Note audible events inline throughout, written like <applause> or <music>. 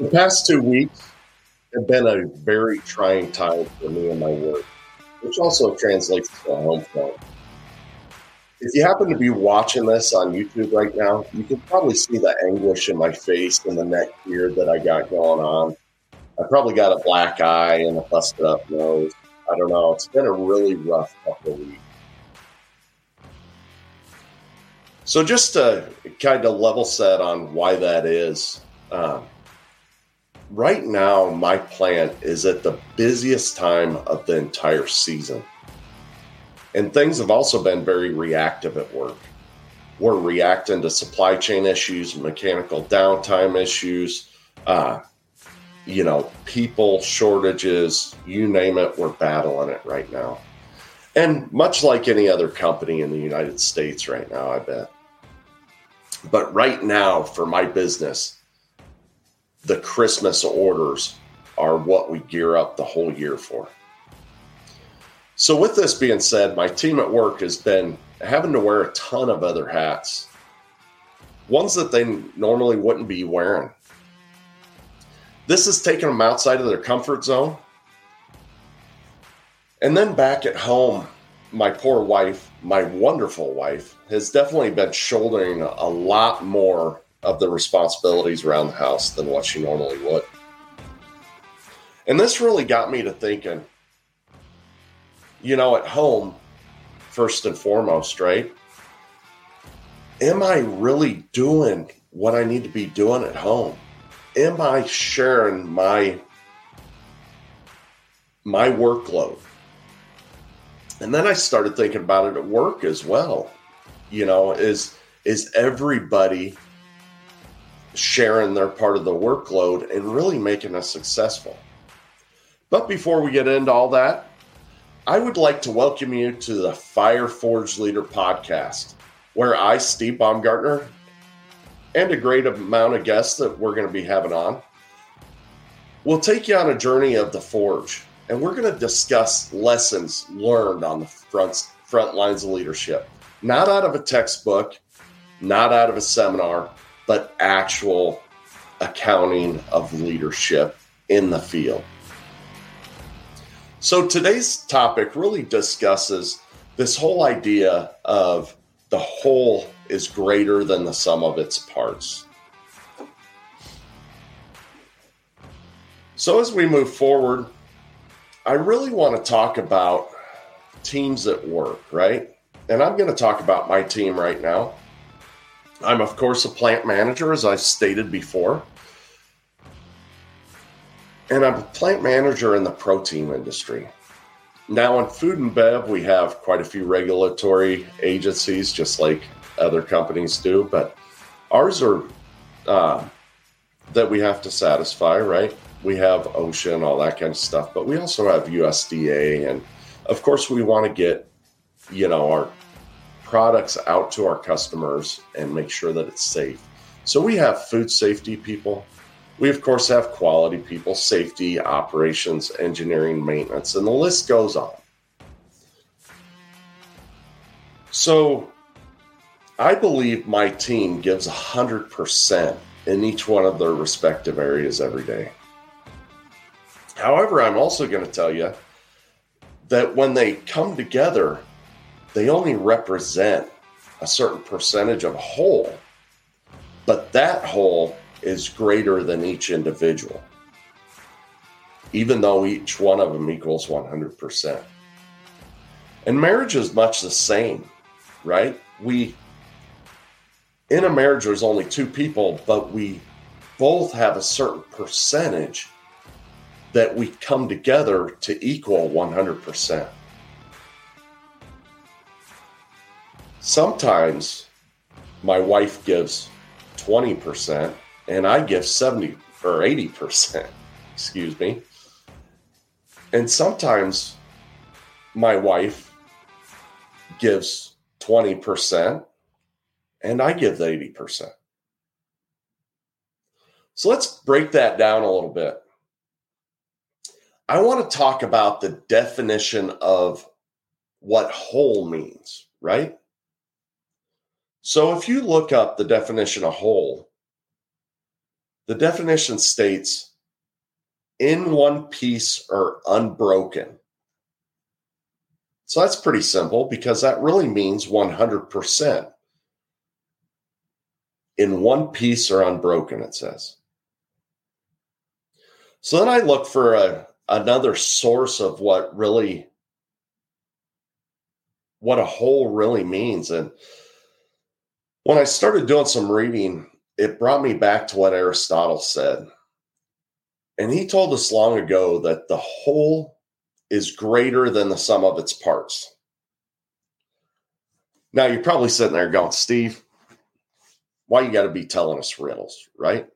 The past two weeks have been a very trying time for me and my work, which also translates to the home front. If you happen to be watching this on YouTube right now, you can probably see the anguish in my face and the neck beard that I got going on. I probably got a black eye and a busted up nose. I don't know. It's been a really rough couple of weeks. So, just to kind of level set on why that is, um, right now, my plant is at the busiest time of the entire season. And things have also been very reactive at work. We're reacting to supply chain issues, mechanical downtime issues, uh, you know, people shortages, you name it, we're battling it right now. And much like any other company in the United States right now, I bet. But right now, for my business, the Christmas orders are what we gear up the whole year for. So, with this being said, my team at work has been having to wear a ton of other hats, ones that they normally wouldn't be wearing. This has taken them outside of their comfort zone. And then back at home, my poor wife, my wonderful wife, has definitely been shouldering a lot more of the responsibilities around the house than what she normally would. And this really got me to thinking, you know, at home, first and foremost, right? Am I really doing what I need to be doing at home? Am I sharing my my workload? And then I started thinking about it at work as well. You know, is is everybody sharing their part of the workload and really making us successful? But before we get into all that, I would like to welcome you to the Fire Forged Leader podcast, where I, Steve Baumgartner, and a great amount of guests that we're going to be having on, will take you on a journey of the forge and we're going to discuss lessons learned on the front front lines of leadership, not out of a textbook, not out of a seminar, but actual accounting of leadership in the field. So today's topic really discusses this whole idea of the whole is greater than the sum of its parts. So as we move forward, I really want to talk about teams at work, right? And I'm going to talk about my team right now. I'm, of course, a plant manager, as I stated before. And I'm a plant manager in the protein industry. Now, in food and bev, we have quite a few regulatory agencies, just like other companies do, but ours are uh, that we have to satisfy, right? we have OSHA and all that kind of stuff, but we also have USDA, and of course, we want to get you know our products out to our customers and make sure that it's safe. So we have food safety people. We of course have quality people, safety, operations, engineering, maintenance, and the list goes on. So I believe my team gives 100% in each one of their respective areas every day. However, I'm also going to tell you that when they come together, they only represent a certain percentage of a whole, but that whole is greater than each individual, even though each one of them equals 100%. And marriage is much the same, right? We, in a marriage, there's only two people, but we both have a certain percentage that we come together to equal 100%. Sometimes my wife gives 20% and I give 70 or 80%, <laughs> excuse me. And sometimes my wife gives 20% and I give the 80%. So let's break that down a little bit. I want to talk about the definition of what whole means, right? So if you look up the definition of whole, The definition states in one piece or unbroken. So that's pretty simple because that really means 100%. In one piece or unbroken, it says. So then I look for a, another source of what really what a whole really means and when I started doing some reading, it brought me back to what Aristotle said. And he told us long ago that the whole is greater than the sum of its parts. Now, you're probably sitting there going, Steve, why you got to be telling us riddles, right?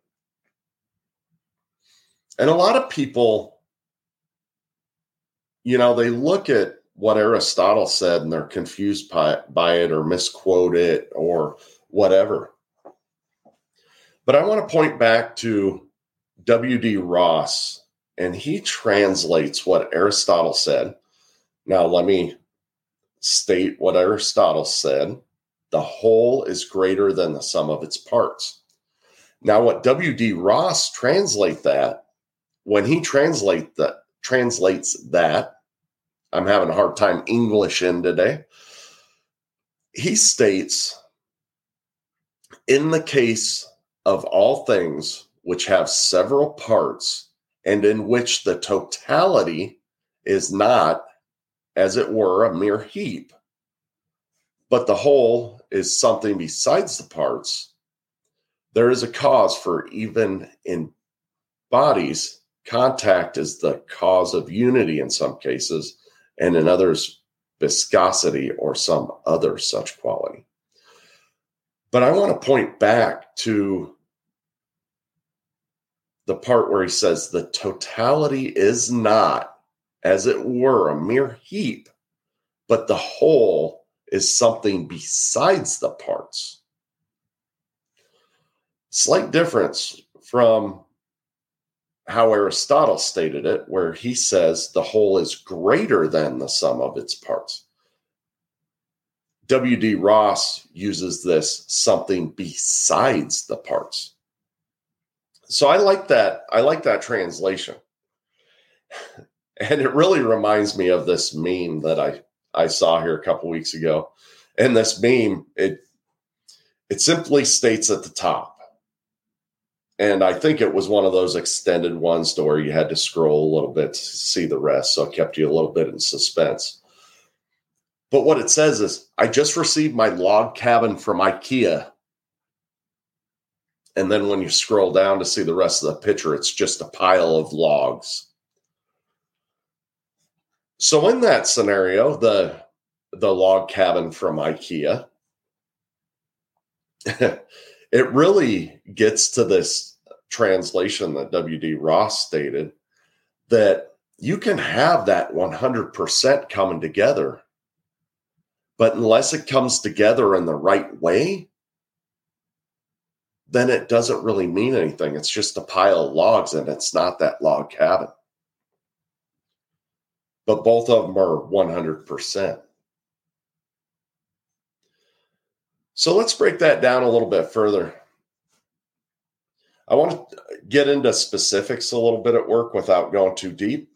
And a lot of people, you know, they look at what Aristotle said and they're confused by, by it or misquote it or whatever. But I want to point back to W.D. Ross, and he translates what Aristotle said. Now, let me state what Aristotle said the whole is greater than the sum of its parts. Now, what W.D. Ross translate that, when he translate that, translates that, I'm having a hard time English in today. He states in the case of all things which have several parts and in which the totality is not, as it were, a mere heap, but the whole is something besides the parts, there is a cause for even in bodies, contact is the cause of unity in some cases, and in others, viscosity or some other such quality. But I want to point back to the part where he says the totality is not, as it were, a mere heap, but the whole is something besides the parts. Slight difference from how Aristotle stated it, where he says the whole is greater than the sum of its parts. W.D. Ross uses this something besides the parts. So I like that. I like that translation. <laughs> And it really reminds me of this meme that I, I saw here a couple weeks ago. And this meme, it it simply states at the top. And I think it was one of those extended ones to where you had to scroll a little bit to see the rest. So it kept you a little bit in suspense. But what it says is, I just received my log cabin from IKEA. And then when you scroll down to see the rest of the picture, it's just a pile of logs. So in that scenario, the the log cabin from IKEA, <laughs> it really gets to this translation that WD Ross stated that you can have that 100% coming together but unless it comes together in the right way, then it doesn't really mean anything. It's just a pile of logs and it's not that log cabin. But both of them are 100%. So let's break that down a little bit further. I want to get into specifics a little bit at work without going too deep.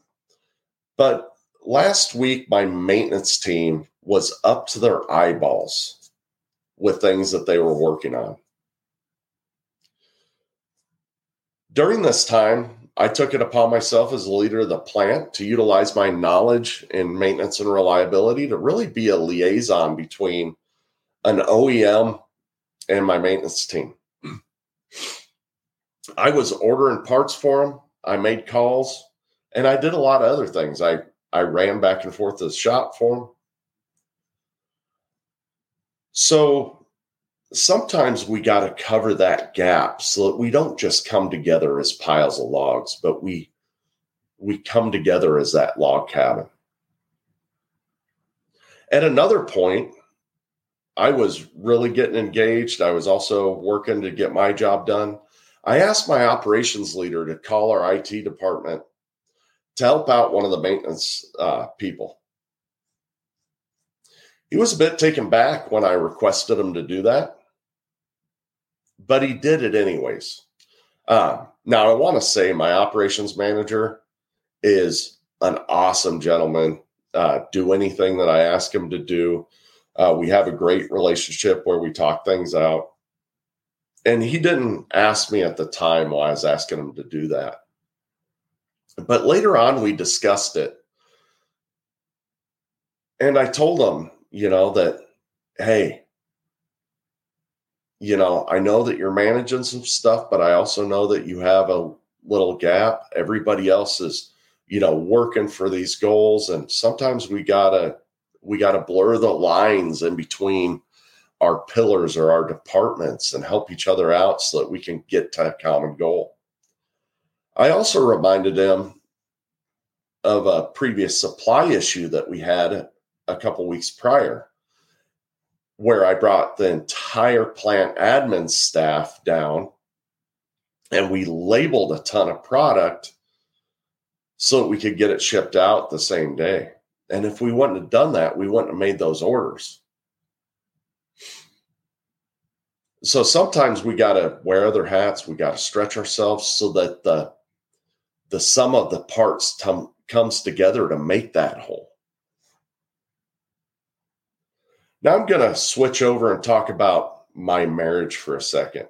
But last week, my maintenance team was up to their eyeballs with things that they were working on. During this time, I took it upon myself as a leader of the plant to utilize my knowledge in maintenance and reliability to really be a liaison between an OEM and my maintenance team. I was ordering parts for them, I made calls, and I did a lot of other things. I, I ran back and forth to the shop for them. So sometimes we got to cover that gap so that we don't just come together as piles of logs, but we we come together as that log cabin. At another point, I was really getting engaged. I was also working to get my job done. I asked my operations leader to call our IT department to help out one of the maintenance uh, people. He was a bit taken back when I requested him to do that, but he did it anyways. Uh, now, I want to say my operations manager is an awesome gentleman. Uh, do anything that I ask him to do. Uh, we have a great relationship where we talk things out. And he didn't ask me at the time why I was asking him to do that. But later on, we discussed it. And I told him, you know, that, hey, you know, I know that you're managing some stuff, but I also know that you have a little gap. Everybody else is, you know, working for these goals. And sometimes we gotta we gotta blur the lines in between our pillars or our departments and help each other out so that we can get to a common goal. I also reminded him of a previous supply issue that we had a couple weeks prior where I brought the entire plant admin staff down and we labeled a ton of product so that we could get it shipped out the same day. And if we wouldn't have done that, we wouldn't have made those orders. So sometimes we got to wear other hats. We got to stretch ourselves so that the the sum of the parts tom- comes together to make that whole. Now I'm going to switch over and talk about my marriage for a second.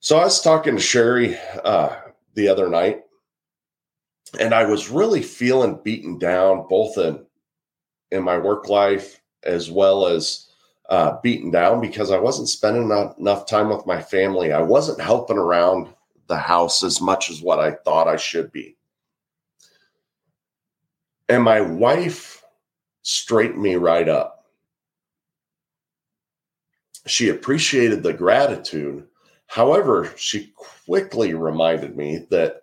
So I was talking to Sherry uh, the other night, and I was really feeling beaten down, both in in my work life as well as uh, beaten down because I wasn't spending enough, enough time with my family. I wasn't helping around the house as much as what I thought I should be. And my wife straightened me right up. She appreciated the gratitude. However, she quickly reminded me that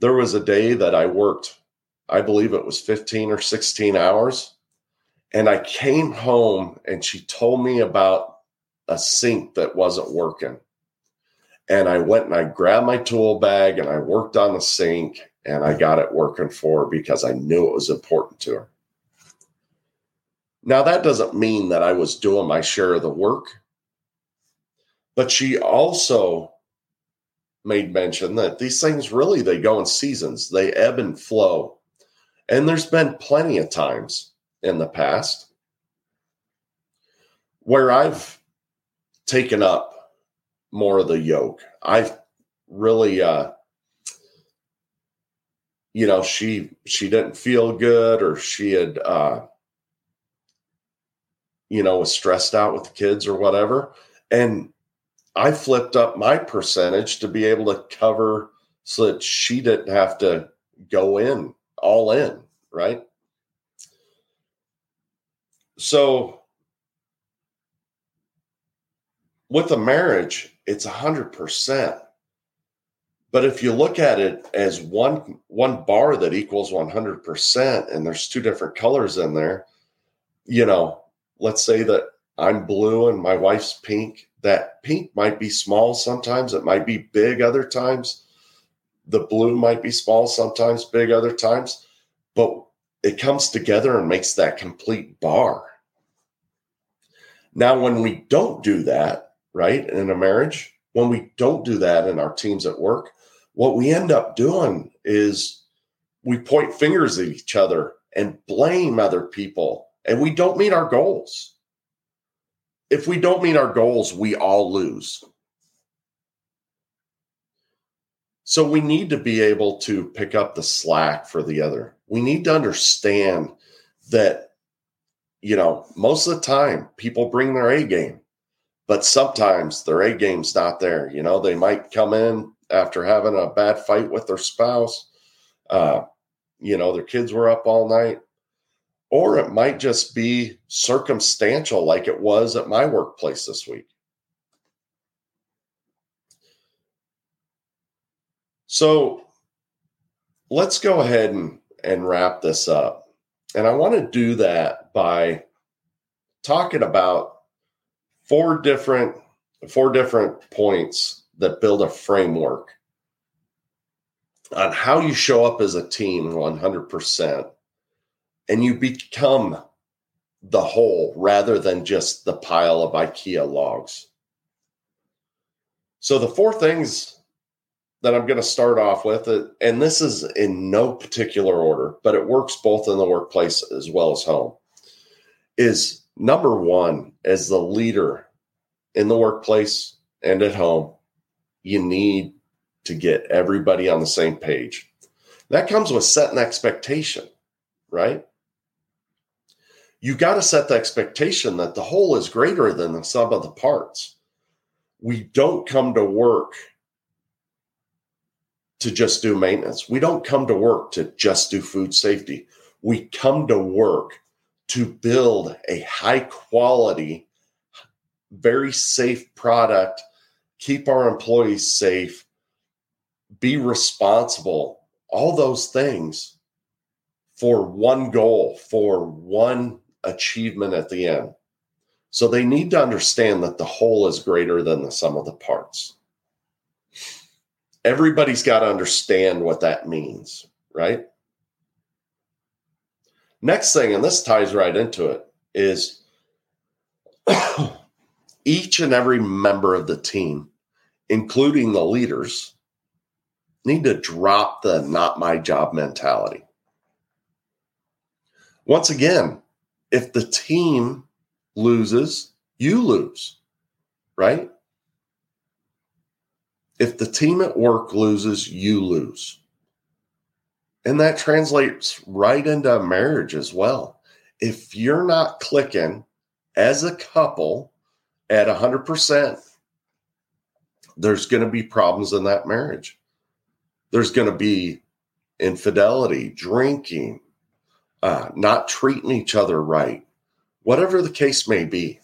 there was a day that I worked, I believe it was 15 or 16 hours. And I came home and she told me about a sink that wasn't working. And I went and I grabbed my tool bag and I worked on the sink and I got it working for her because I knew it was important to her. Now, that doesn't mean that I was doing my share of the work, but she also made mention that these things really they go in seasons, they ebb and flow. And there's been plenty of times in the past where I've taken up more of the yoke. I've really uh you know she she didn't feel good or she had uh you know, was stressed out with the kids or whatever. And I flipped up my percentage to be able to cover so that she didn't have to go in all in, right? So with a marriage, it's a hundred percent. But if you look at it as one one bar that equals 100% and there's two different colors in there, you know, let's say that I'm blue and my wife's pink, that pink might be small sometimes, it might be big other times. The blue might be small sometimes, big other times, but it comes together and makes that complete bar. Now, when we don't do that, right, in a marriage, when we don't do that in our teams at work, what we end up doing is we point fingers at each other and blame other people and we don't meet our goals. If we don't meet our goals, we all lose. So we need to be able to pick up the slack for the other. We need to understand that, you know, most of the time people bring their A game, but sometimes their A game's not there. You know, they might come in after having a bad fight with their spouse. Uh, you know, their kids were up all night or it might just be circumstantial, like it was at my workplace this week. So let's go ahead and, and wrap this up. And I want to do that by talking about four different four different points that build a framework on how you show up as a team 100% and you become the whole rather than just the pile of IKEA logs. So the four things that I'm going to start off with, and this is in no particular order, but it works both in the workplace as well as home, is number one, as the leader in the workplace and at home, you need to get everybody on the same page. That comes with setting expectation, right? You got to set the expectation that the whole is greater than the sum of the parts. We don't come to work to just do maintenance. We don't come to work to just do food safety. We come to work to build a high quality, very safe product, keep our employees safe, be responsible, all those things for one goal, for one achievement at the end. So they need to understand that the whole is greater than the sum of the parts. Everybody's got to understand what that means, right? Next thing, and this ties right into it, is <coughs> each and every member of the team, including the leaders, need to drop the not my job mentality. Once again, if the team loses, you lose, right? If the team at work loses, you lose. And that translates right into marriage as well. If you're not clicking as a couple at 100%, there's going to be problems in that marriage. There's going to be infidelity, drinking, uh, not treating each other right, whatever the case may be.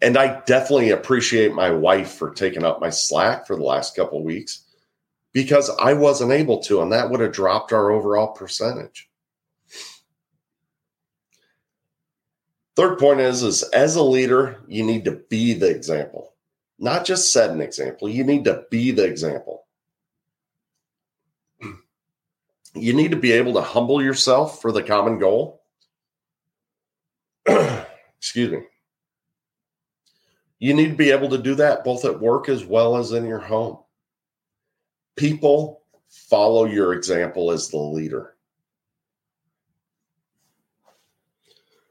And I definitely appreciate my wife for taking up my slack for the last couple of weeks because I wasn't able to, and that would have dropped our overall percentage. Third point is, is as a leader, you need to be the example, not just set an example. You need to be the example. You need to be able to humble yourself for the common goal. <clears throat> Excuse me. You need to be able to do that both at work as well as in your home. People follow your example as the leader.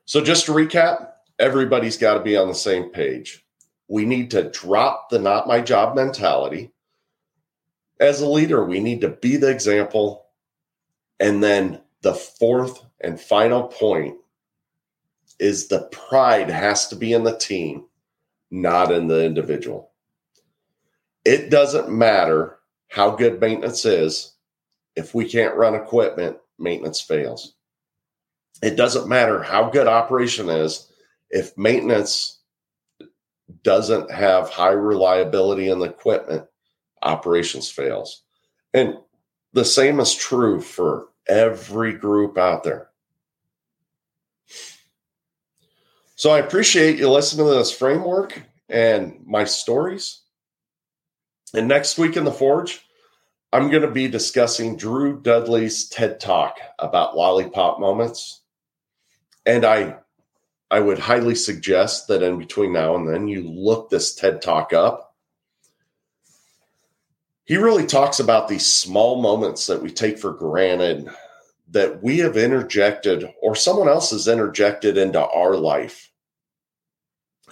So, just to recap, everybody's got to be on the same page. We need to drop the not my job mentality. As a leader, we need to be the example. And then the fourth and final point is the pride has to be in the team, not in the individual. It doesn't matter how good maintenance is, if we can't run equipment, maintenance fails. It doesn't matter how good operation is, if maintenance doesn't have high reliability in the equipment, operations fails. And the same is true for every group out there. So I appreciate you listening to this framework and my stories. And next week in the Forge, I'm going to be discussing Drew Dudley's TED Talk about lollipop moments. And I I would highly suggest that in between now and then you look this TED Talk up. He really talks about these small moments that we take for granted that we have interjected or someone else has interjected into our life.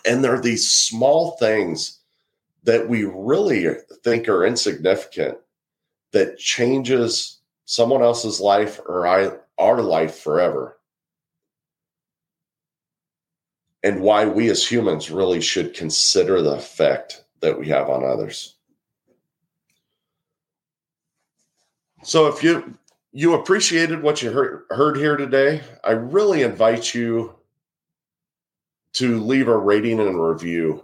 And there are these small things that we really think are insignificant that changes someone else's life or I, our life forever. And why we as humans really should consider the effect that we have on others. So if you you appreciated what you heard, heard here today, I really invite you to leave a rating and review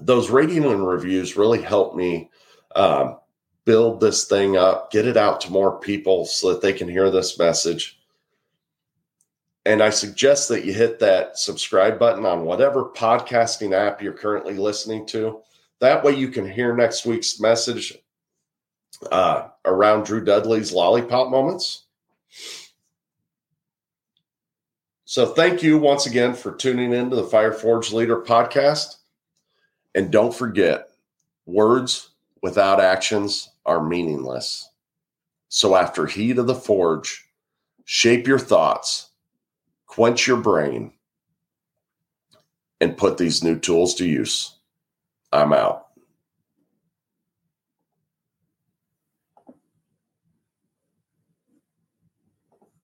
those rating and reviews really help me um, build this thing up, get it out to more people so that they can hear this message. And I suggest that you hit that subscribe button on whatever podcasting app you're currently listening to. That way you can hear next week's message uh, around Drew Dudley's lollipop moments. So thank you once again for tuning in to the Fire Forged Leader podcast. And don't forget, words without actions are meaningless. So after heat of the forge, shape your thoughts, quench your brain, and put these new tools to use. I'm out.